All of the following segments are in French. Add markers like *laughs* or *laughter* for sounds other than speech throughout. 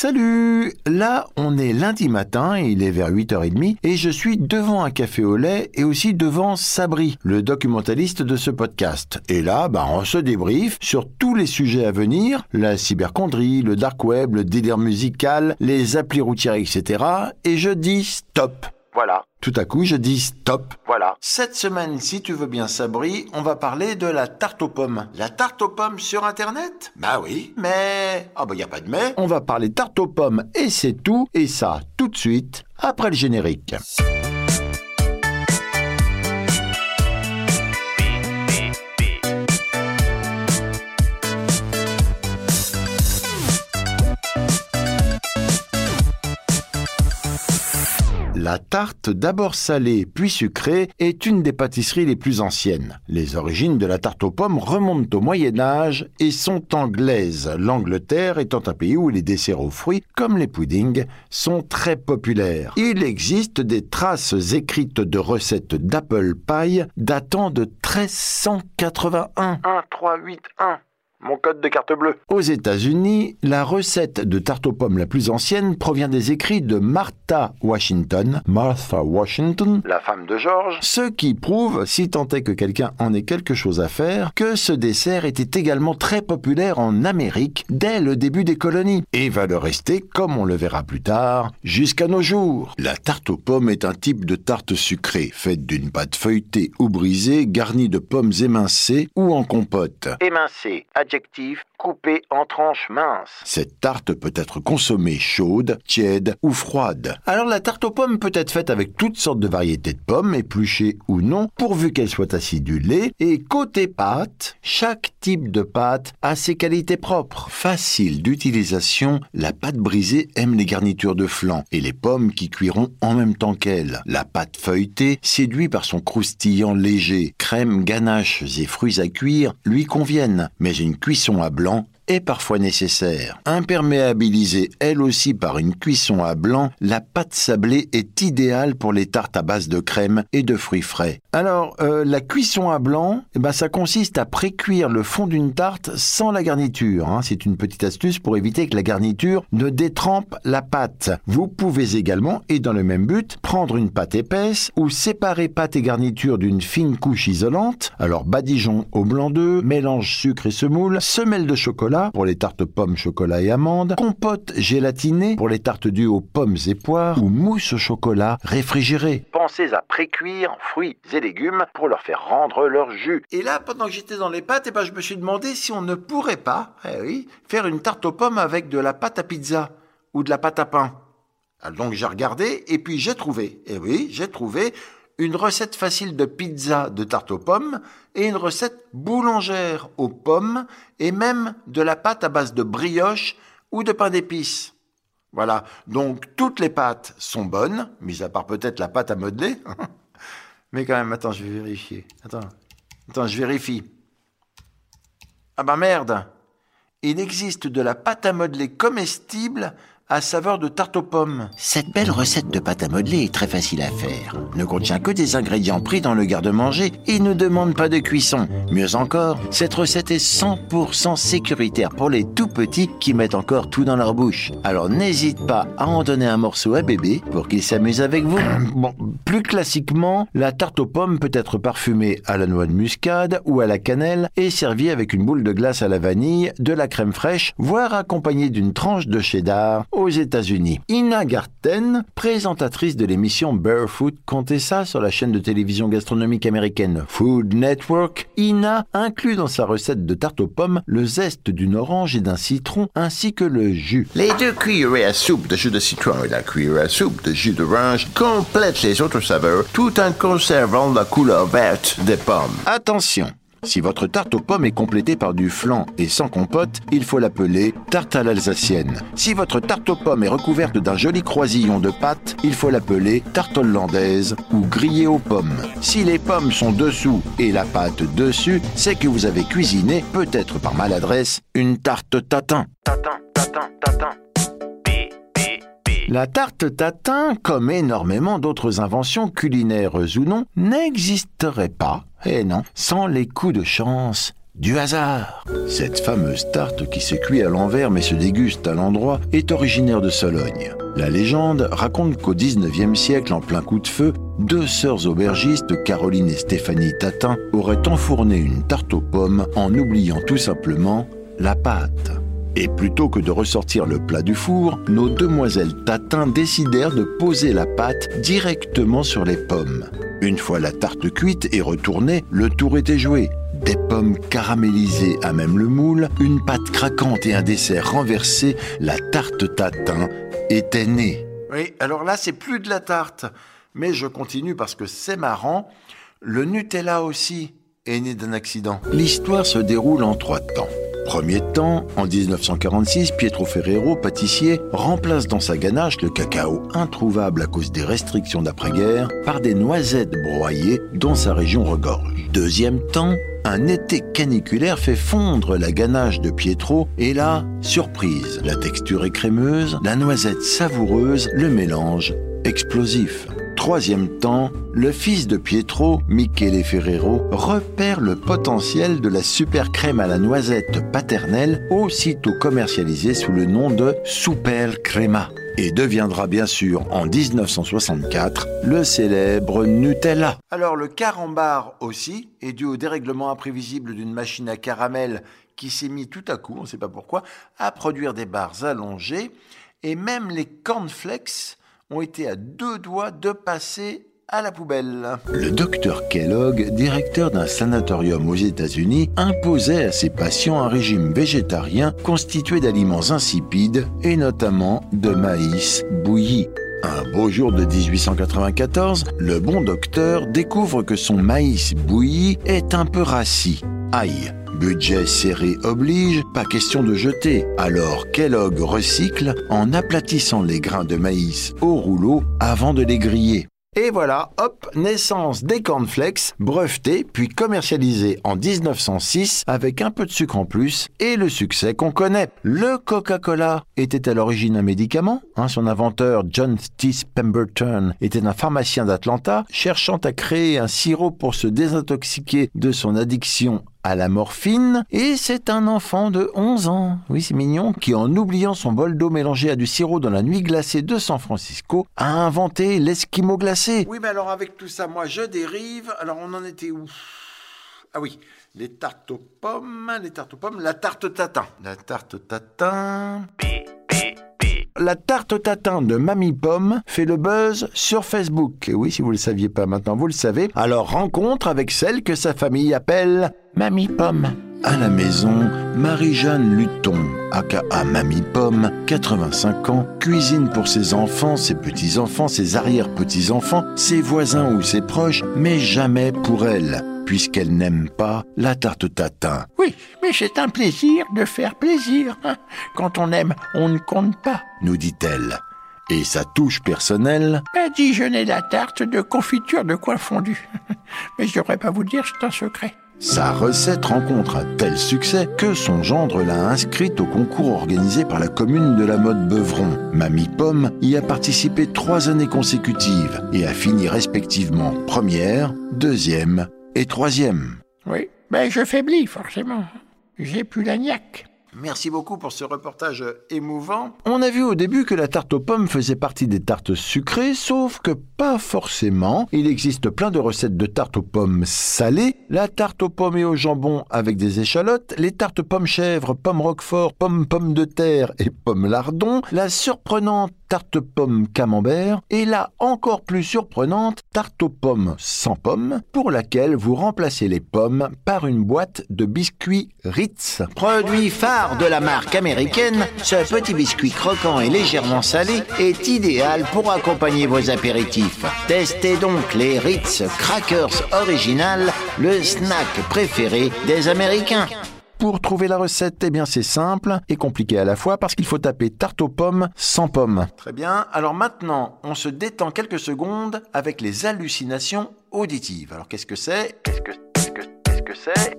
Salut Là, on est lundi matin, il est vers 8h30 et je suis devant un café au lait et aussi devant Sabri, le documentaliste de ce podcast. Et là, bah, on se débriefe sur tous les sujets à venir, la cyberchondrie, le dark web, le délire musical, les applis routières, etc. Et je dis stop Voilà, tout à coup, je dis stop. voilà. Cette semaine, si tu veux bien, Sabri, on va parler de la tarte aux pommes. La tarte aux pommes sur Internet? Bah oui, mais... Ah bah y a pas de mais. On va parler tarte aux pommes et c'est tout, et ça tout de suite, après le générique. La tarte, d'abord salée puis sucrée, est une des pâtisseries les plus anciennes. Les origines de la tarte aux pommes remontent au Moyen Âge et sont anglaises, l'Angleterre étant un pays où les desserts aux fruits, comme les puddings, sont très populaires. Il existe des traces écrites de recettes d'apple pie datant de 1381. 1, 3, 8, 1. Mon code de carte bleue. Aux États-Unis, la recette de tarte aux pommes la plus ancienne provient des écrits de Martha Washington, Martha Washington, La femme de Georges. ce qui prouve, si tant est que quelqu'un en ait quelque chose à faire, que ce dessert était également très populaire en Amérique dès le début des colonies, et va le rester, comme on le verra plus tard, jusqu'à nos jours. La tarte aux pommes est un type de tarte sucrée, faite d'une pâte feuilletée ou brisée, garnie de pommes émincées ou en compote. Adjectif, coupé en tranches minces. Cette tarte peut être consommée chaude, tiède ou froide. Alors la tarte aux pommes peut être faite avec toutes sortes de variétés de pommes, épluchées ou non, pourvu qu'elles soient acidulées. Et côté pâte, chaque type de pâte a ses qualités propres. Facile d'utilisation, la pâte brisée aime les garnitures de flan et les pommes qui cuiront en même temps qu'elle. La pâte feuilletée séduit par son croustillant léger. Crème, ganaches et fruits à cuire lui conviennent, mais une cuisson à blanc est parfois nécessaire. Imperméabilisée elle aussi par une cuisson à blanc, la pâte sablée est idéale pour les tartes à base de crème et de fruits frais. Alors, euh, la cuisson à blanc, eh ben, ça consiste à précuire le fond d'une tarte sans la garniture. hein. C'est une petite astuce pour éviter que la garniture ne détrempe la pâte. Vous pouvez également, et dans le même but, prendre une pâte épaisse ou séparer pâte et garniture d'une fine couche isolante. Alors, badigeon au blanc d'œuf, mélange sucre et semoule, semelle de chocolat pour les tartes pommes, chocolat et amandes, compote gélatinée pour les tartes dues aux pommes et poires ou mousse au chocolat réfrigérée. Pensez à précuire fruits et légumes pour leur faire rendre leur jus. Et là, pendant que j'étais dans les pâtes, eh ben, je me suis demandé si on ne pourrait pas, eh oui, faire une tarte aux pommes avec de la pâte à pizza ou de la pâte à pain. Alors, donc j'ai regardé et puis j'ai trouvé, eh oui, j'ai trouvé une recette facile de pizza de tarte aux pommes et une recette boulangère aux pommes et même de la pâte à base de brioche ou de pain d'épices. Voilà, donc toutes les pâtes sont bonnes, mis à part peut-être la pâte à modeler. *laughs* Mais quand même, attends, je vais vérifier. Attends, attends, je vérifie. Ah bah merde Il existe de la pâte à modeler comestible à saveur de tarte aux pommes. Cette belle recette de pâte à modeler est très facile à faire. Ne contient que des ingrédients pris dans le garde-manger et ne demande pas de cuisson. Mieux encore, cette recette est 100% sécuritaire pour les tout petits qui mettent encore tout dans leur bouche. Alors n'hésite pas à en donner un morceau à bébé pour qu'il s'amuse avec vous. Bon, plus classiquement, la tarte aux pommes peut être parfumée à la noix de muscade ou à la cannelle et servie avec une boule de glace à la vanille, de la crème fraîche, voire accompagnée d'une tranche de cheddar aux États-Unis. Ina Garten, présentatrice de l'émission Barefoot, comptait ça sur la chaîne de télévision gastronomique américaine Food Network. Ina inclut dans sa recette de tarte aux pommes le zeste d'une orange et d'un citron ainsi que le jus. Les deux cuillerées à soupe de jus de citron et la cuillerée à soupe de jus d'orange complètent les autres saveurs tout en conservant la couleur verte des pommes. Attention si votre tarte aux pommes est complétée par du flan et sans compote, il faut l'appeler tarte à l'alsacienne. Si votre tarte aux pommes est recouverte d'un joli croisillon de pâte, il faut l'appeler tarte hollandaise ou grillée aux pommes. Si les pommes sont dessous et la pâte dessus, c'est que vous avez cuisiné, peut-être par maladresse, une tarte tatin. Tatin, tatin, tatin. La tarte tatin, comme énormément d'autres inventions culinaires ou non, n'existerait pas, et non, sans les coups de chance du hasard. Cette fameuse tarte qui s'est cuite à l'envers mais se déguste à l'endroit est originaire de Sologne. La légende raconte qu'au 19e siècle, en plein coup de feu, deux sœurs aubergistes, Caroline et Stéphanie Tatin, auraient enfourné une tarte aux pommes en oubliant tout simplement la pâte. Et plutôt que de ressortir le plat du four, nos demoiselles Tatin décidèrent de poser la pâte directement sur les pommes. Une fois la tarte cuite et retournée, le tour était joué. Des pommes caramélisées à même le moule, une pâte craquante et un dessert renversé, la tarte tatin était née. Oui, alors là, c'est plus de la tarte. Mais je continue parce que c'est marrant. Le Nutella aussi est né d'un accident. L'histoire se déroule en trois temps. Premier temps, en 1946, Pietro Ferrero, pâtissier, remplace dans sa ganache le cacao introuvable à cause des restrictions d'après-guerre par des noisettes broyées dont sa région regorge. Deuxième temps, un été caniculaire fait fondre la ganache de Pietro et là, surprise, la texture est crémeuse, la noisette savoureuse, le mélange explosif. Troisième temps, le fils de Pietro, Michele Ferrero, repère le potentiel de la super crème à la noisette paternelle, aussitôt commercialisée sous le nom de Super Crema, et deviendra bien sûr en 1964 le célèbre Nutella. Alors le carambar aussi est dû au dérèglement imprévisible d'une machine à caramel qui s'est mis tout à coup, on ne sait pas pourquoi, à produire des barres allongées, et même les cornflakes ont été à deux doigts de passer à la poubelle. Le docteur Kellogg, directeur d'un sanatorium aux États-Unis, imposait à ses patients un régime végétarien constitué d'aliments insipides et notamment de maïs bouilli. Un beau jour de 1894, le bon docteur découvre que son maïs bouilli est un peu rassis. Aïe Budget serré oblige, pas question de jeter. Alors Kellogg recycle en aplatissant les grains de maïs au rouleau avant de les griller. Et voilà, hop, naissance des cornflakes, brevetés puis commercialisés en 1906 avec un peu de sucre en plus et le succès qu'on connaît. Le Coca-Cola était à l'origine un médicament. Hein, son inventeur John T. Pemberton était un pharmacien d'Atlanta cherchant à créer un sirop pour se désintoxiquer de son addiction à la morphine et c'est un enfant de 11 ans, oui c'est mignon, qui en oubliant son bol d'eau mélangé à du sirop dans la nuit glacée de San Francisco a inventé l'esquimau glacé. Oui mais alors avec tout ça moi je dérive, alors on en était où? Ah oui, les tartes aux pommes, les tartes aux pommes, la tarte tatin. La tarte tatin... La tarte tatin de Mamie Pomme fait le buzz sur Facebook. Et oui, si vous ne le saviez pas maintenant, vous le savez. Alors rencontre avec celle que sa famille appelle Mamie Pomme. À la maison, Marie-Jeanne Luton, aka Mamie Pomme, 85 ans, cuisine pour ses enfants, ses petits-enfants, ses arrière-petits-enfants, ses voisins ou ses proches, mais jamais pour elle puisqu'elle n'aime pas la tarte tatin. Oui, mais c'est un plaisir de faire plaisir. Hein. Quand on aime, on ne compte pas, nous dit-elle. Et sa touche personnelle Dijonner la tarte de confiture de coin fondu. *laughs* mais je devrais pas vous dire, c'est un secret. Sa recette rencontre un tel succès que son gendre l'a inscrite au concours organisé par la commune de la mode Beuvron. Mamie Pomme y a participé trois années consécutives et a fini respectivement première, deuxième et troisième. Oui, mais je faiblis forcément. J'ai plus la niaque. Merci beaucoup pour ce reportage émouvant. On a vu au début que la tarte aux pommes faisait partie des tartes sucrées, sauf que pas forcément. Il existe plein de recettes de tartes aux pommes salées, la tarte aux pommes et au jambon avec des échalotes, les tartes pommes chèvres, pommes roquefort, pommes pommes de terre et pommes lardon, la surprenante tarte pomme camembert et la encore plus surprenante tarte aux pommes sans pommes pour laquelle vous remplacez les pommes par une boîte de biscuits Ritz. Produit phare de la marque américaine, ce petit biscuit croquant et légèrement salé est idéal pour accompagner vos apéritifs. Testez donc les Ritz Crackers Original, le snack préféré des Américains. Pour trouver la recette, eh bien c'est simple et compliqué à la fois parce qu'il faut taper tarte aux pommes sans pommes. Très bien. Alors maintenant, on se détend quelques secondes avec les hallucinations auditives. Alors qu'est-ce que c'est? Qu'est-ce que que qu'est-ce que c'est?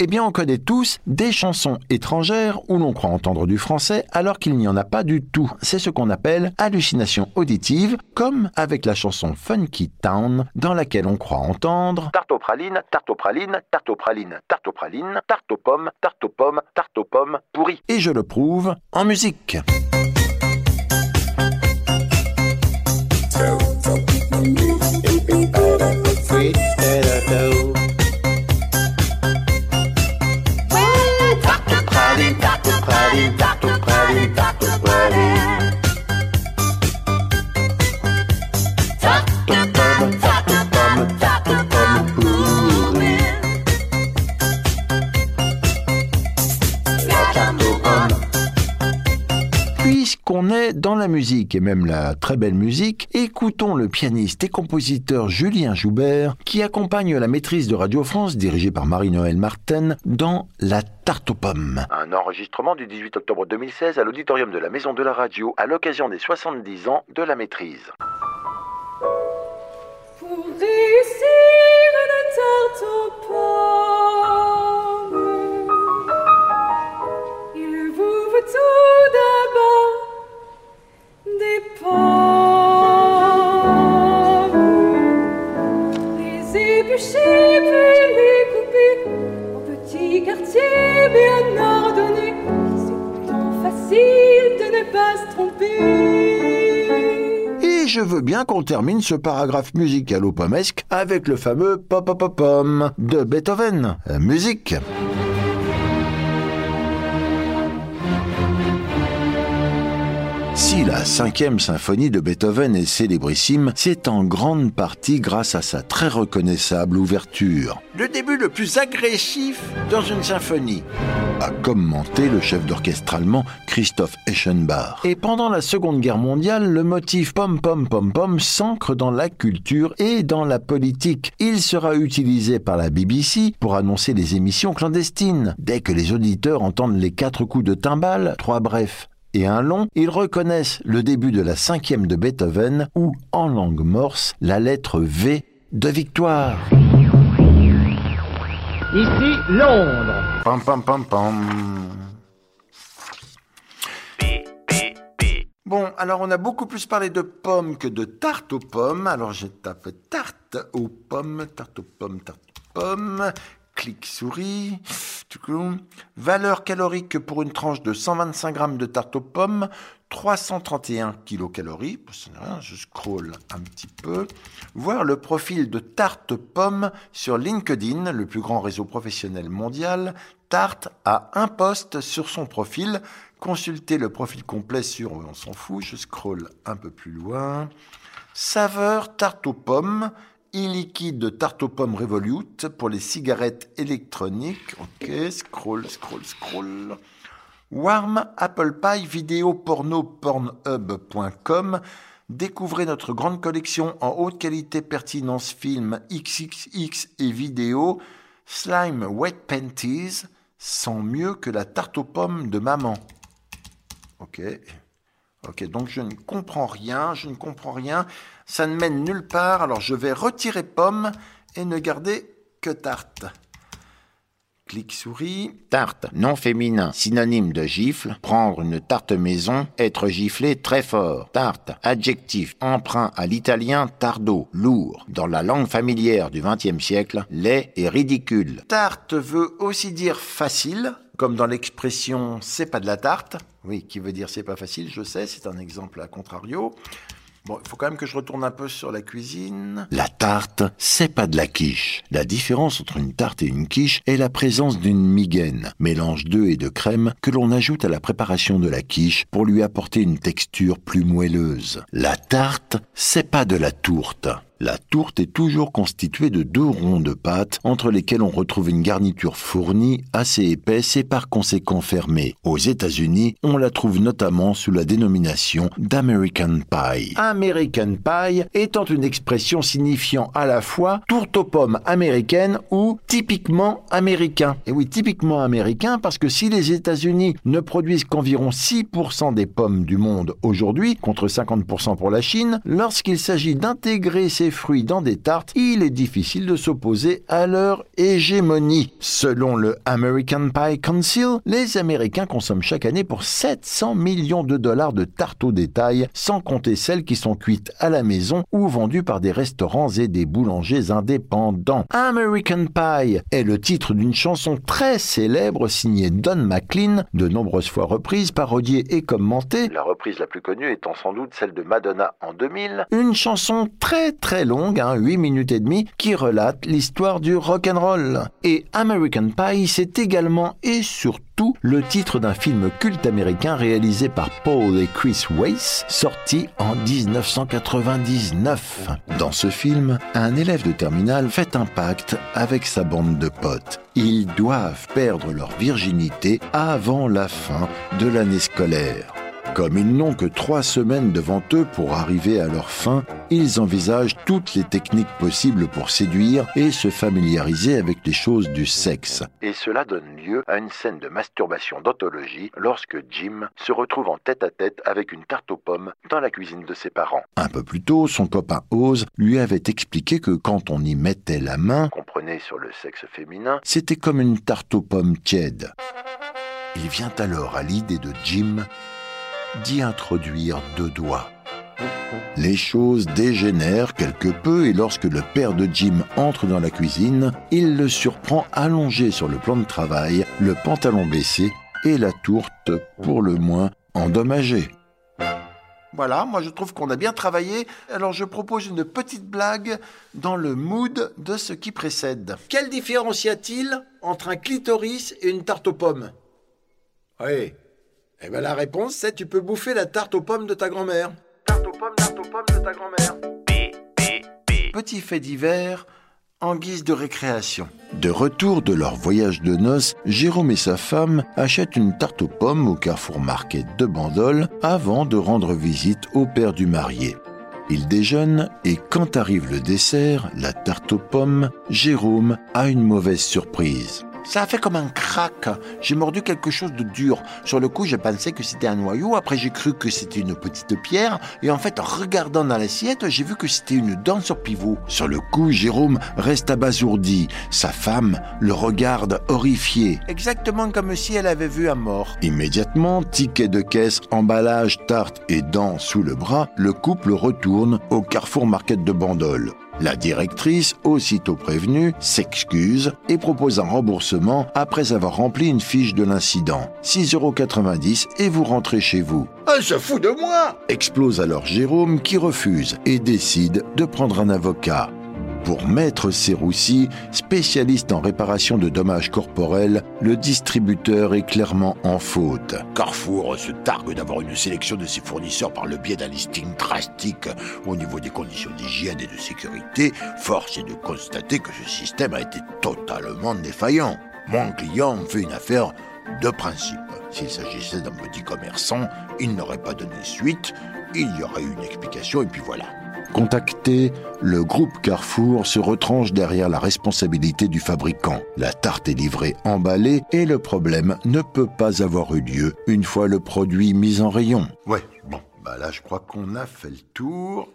Eh bien, on connaît tous des chansons étrangères où l'on croit entendre du français alors qu'il n'y en a pas du tout. C'est ce qu'on appelle hallucination auditive, comme avec la chanson Funky Town dans laquelle on croit entendre Tartopraline, tartopraline, tartopraline, tartopraline, tarte aux pommes, pourrie. et je le prouve en musique. cinta Puisqu'on est dans la musique et même la très belle musique, écoutons le pianiste et compositeur Julien Joubert qui accompagne la maîtrise de Radio France dirigée par Marie-Noël Martin dans La Tarte aux pommes. Un enregistrement du 18 octobre 2016 à l'auditorium de la Maison de la Radio à l'occasion des 70 ans de la maîtrise. Pour réussir une tarte aux je veux bien qu'on termine ce paragraphe musical au avec le fameux pop pom de Beethoven. Euh, musique. Si la cinquième symphonie de Beethoven est célébrissime, c'est en grande partie grâce à sa très reconnaissable ouverture. Le début le plus agressif dans une symphonie, a commenté le chef d'orchestre allemand Christoph Eschenbach. Et pendant la Seconde Guerre mondiale, le motif pom pom pom pom s'ancre dans la culture et dans la politique. Il sera utilisé par la BBC pour annoncer les émissions clandestines. Dès que les auditeurs entendent les quatre coups de timbale, trois brefs et un long, ils reconnaissent le début de la cinquième de Beethoven ou, en langue morse, la lettre V de victoire. Ici Londres. Pam pam pam pam. Bon, alors on a beaucoup plus parlé de pommes que de tarte aux pommes. Alors je tape tarte aux pommes, tarte aux pommes, tarte aux pommes. Clic souris. Valeur calorique pour une tranche de 125 grammes de tarte aux pommes, 331 kilocalories. Je scroll un petit peu. Voir le profil de Tarte Pomme sur LinkedIn, le plus grand réseau professionnel mondial. Tarte a un poste sur son profil. Consultez le profil complet sur, on s'en fout, je scroll un peu plus loin. Saveur tarte aux pommes, e-liquide de tarte aux pommes Revolute pour les cigarettes électroniques. Ok, scroll, scroll, scroll. Warm Apple Pie vidéo porno pornhub.com. Découvrez notre grande collection en haute qualité pertinence film XXX et vidéo. Slime Wet Panties sent mieux que la tarte aux pommes de maman. Ok. Ok, donc je ne comprends rien, je ne comprends rien. Ça ne mène nulle part, alors je vais retirer pomme et ne garder que tarte. Clic souris. Tarte, non féminin, synonyme de gifle, prendre une tarte maison, être giflé très fort. Tarte, adjectif, emprunt à l'italien tardo, lourd. Dans la langue familière du XXe siècle, laid et ridicule. Tarte veut aussi dire facile, comme dans l'expression c'est pas de la tarte. Oui, qui veut dire c'est pas facile, je sais, c'est un exemple à contrario. Bon, il faut quand même que je retourne un peu sur la cuisine. La tarte, c'est pas de la quiche. La différence entre une tarte et une quiche est la présence d'une migaine, mélange d'œufs et de crème que l'on ajoute à la préparation de la quiche pour lui apporter une texture plus moelleuse. La tarte, c'est pas de la tourte. La tourte est toujours constituée de deux ronds de pâte entre lesquels on retrouve une garniture fournie, assez épaisse et par conséquent fermée. Aux États-Unis, on la trouve notamment sous la dénomination d'American Pie. American Pie étant une expression signifiant à la fois tourte aux pommes américaine ou typiquement américain. Et oui, typiquement américain parce que si les États-Unis ne produisent qu'environ 6% des pommes du monde aujourd'hui, contre 50% pour la Chine, lorsqu'il s'agit d'intégrer ces des fruits dans des tartes, il est difficile de s'opposer à leur hégémonie. Selon le American Pie Council, les Américains consomment chaque année pour 700 millions de dollars de tartes au détail, sans compter celles qui sont cuites à la maison ou vendues par des restaurants et des boulangers indépendants. American Pie est le titre d'une chanson très célèbre signée Don McLean, de nombreuses fois reprise, parodiée et commentée. La reprise la plus connue étant sans doute celle de Madonna en 2000. Une chanson très très longue, hein, 8 minutes et demie, qui relate l'histoire du rock'n'roll. Et American Pie, c'est également et surtout le titre d'un film culte américain réalisé par Paul et Chris Weiss, sorti en 1999. Dans ce film, un élève de terminale fait un pacte avec sa bande de potes. Ils doivent perdre leur virginité avant la fin de l'année scolaire. Comme ils n'ont que trois semaines devant eux pour arriver à leur fin, ils envisagent toutes les techniques possibles pour séduire et se familiariser avec les choses du sexe. Et cela donne lieu à une scène de masturbation d'anthologie lorsque Jim se retrouve en tête à tête avec une tarte aux pommes dans la cuisine de ses parents. Un peu plus tôt, son copain Oz lui avait expliqué que quand on y mettait la main, Comprenez sur le sexe féminin, c'était comme une tarte aux pommes tiède. Il vient alors à l'idée de Jim d'y introduire deux doigts. Les choses dégénèrent quelque peu et lorsque le père de Jim entre dans la cuisine, il le surprend allongé sur le plan de travail, le pantalon baissé et la tourte pour le moins endommagée. Voilà, moi je trouve qu'on a bien travaillé, alors je propose une petite blague dans le mood de ce qui précède. Quelle différence y a-t-il entre un clitoris et une tarte aux pommes? Oui. Eh ben la réponse c'est tu peux bouffer la tarte aux pommes de ta grand-mère. Tarte aux pommes, tarte aux pommes de ta grand-mère. Petit fait divers en guise de récréation. De retour de leur voyage de noces, Jérôme et sa femme achètent une tarte aux pommes au Carrefour Market de Bandol avant de rendre visite au père du marié. Ils déjeunent et quand arrive le dessert, la tarte aux pommes, Jérôme a une mauvaise surprise. Ça a fait comme un crack. J'ai mordu quelque chose de dur. Sur le coup, j'ai pensé que c'était un noyau. Après, j'ai cru que c'était une petite pierre. Et en fait, en regardant dans l'assiette, j'ai vu que c'était une dent sur pivot. Sur le coup, Jérôme reste abasourdi. Sa femme le regarde horrifié. Exactement comme si elle avait vu un mort. Immédiatement, ticket de caisse, emballage, tarte et dents sous le bras, le couple retourne au Carrefour Market de Bandol. La directrice, aussitôt prévenue, s'excuse et propose un remboursement après avoir rempli une fiche de l'incident. 6,90€ et vous rentrez chez vous. Elle se fout de moi explose alors Jérôme qui refuse et décide de prendre un avocat. Pour Maître Serroussi, spécialiste en réparation de dommages corporels, le distributeur est clairement en faute. Carrefour se targue d'avoir une sélection de ses fournisseurs par le biais d'un listing drastique au niveau des conditions d'hygiène et de sécurité. Force est de constater que ce système a été totalement défaillant. Mon client fait une affaire de principe. S'il s'agissait d'un petit commerçant, il n'aurait pas donné suite, il y aurait eu une explication et puis voilà. Contacté, le groupe Carrefour se retranche derrière la responsabilité du fabricant. La tarte est livrée emballée et le problème ne peut pas avoir eu lieu une fois le produit mis en rayon. Ouais, bon, bah là je crois qu'on a fait le tour.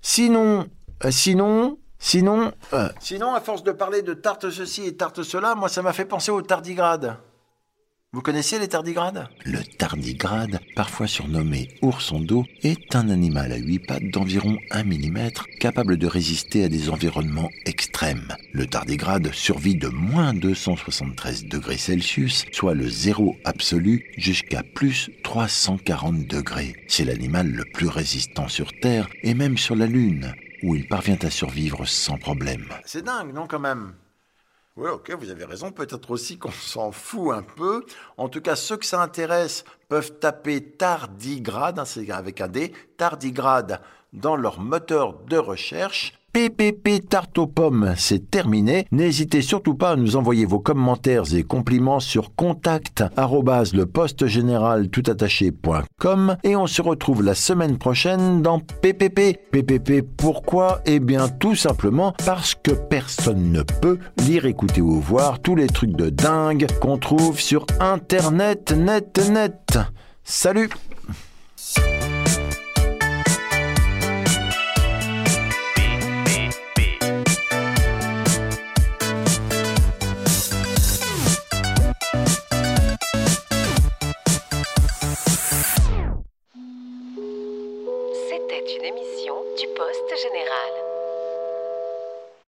Sinon, euh, sinon, sinon, euh, sinon à force de parler de tarte ceci et tarte cela, moi ça m'a fait penser au tardigrade. Vous connaissez les tardigrades? Le tardigrade, parfois surnommé ourson d'eau, est un animal à huit pattes d'environ 1 mm capable de résister à des environnements extrêmes. Le tardigrade survit de moins 273 degrés Celsius, soit le zéro absolu, jusqu'à plus 340 degrés. C'est l'animal le plus résistant sur Terre et même sur la Lune, où il parvient à survivre sans problème. C'est dingue, non quand même? Oui, ok, vous avez raison. Peut-être aussi qu'on *laughs* s'en fout un peu. En tout cas, ceux que ça intéresse peuvent taper tardigrade, hein, c'est avec un D, tardigrade dans leur moteur de recherche. PPP tarte aux pommes, c'est terminé. N'hésitez surtout pas à nous envoyer vos commentaires et compliments sur contact et on se retrouve la semaine prochaine dans PPP. PPP pourquoi? Eh bien tout simplement parce que personne ne peut lire, écouter ou voir tous les trucs de dingue qu'on trouve sur internet net net. Salut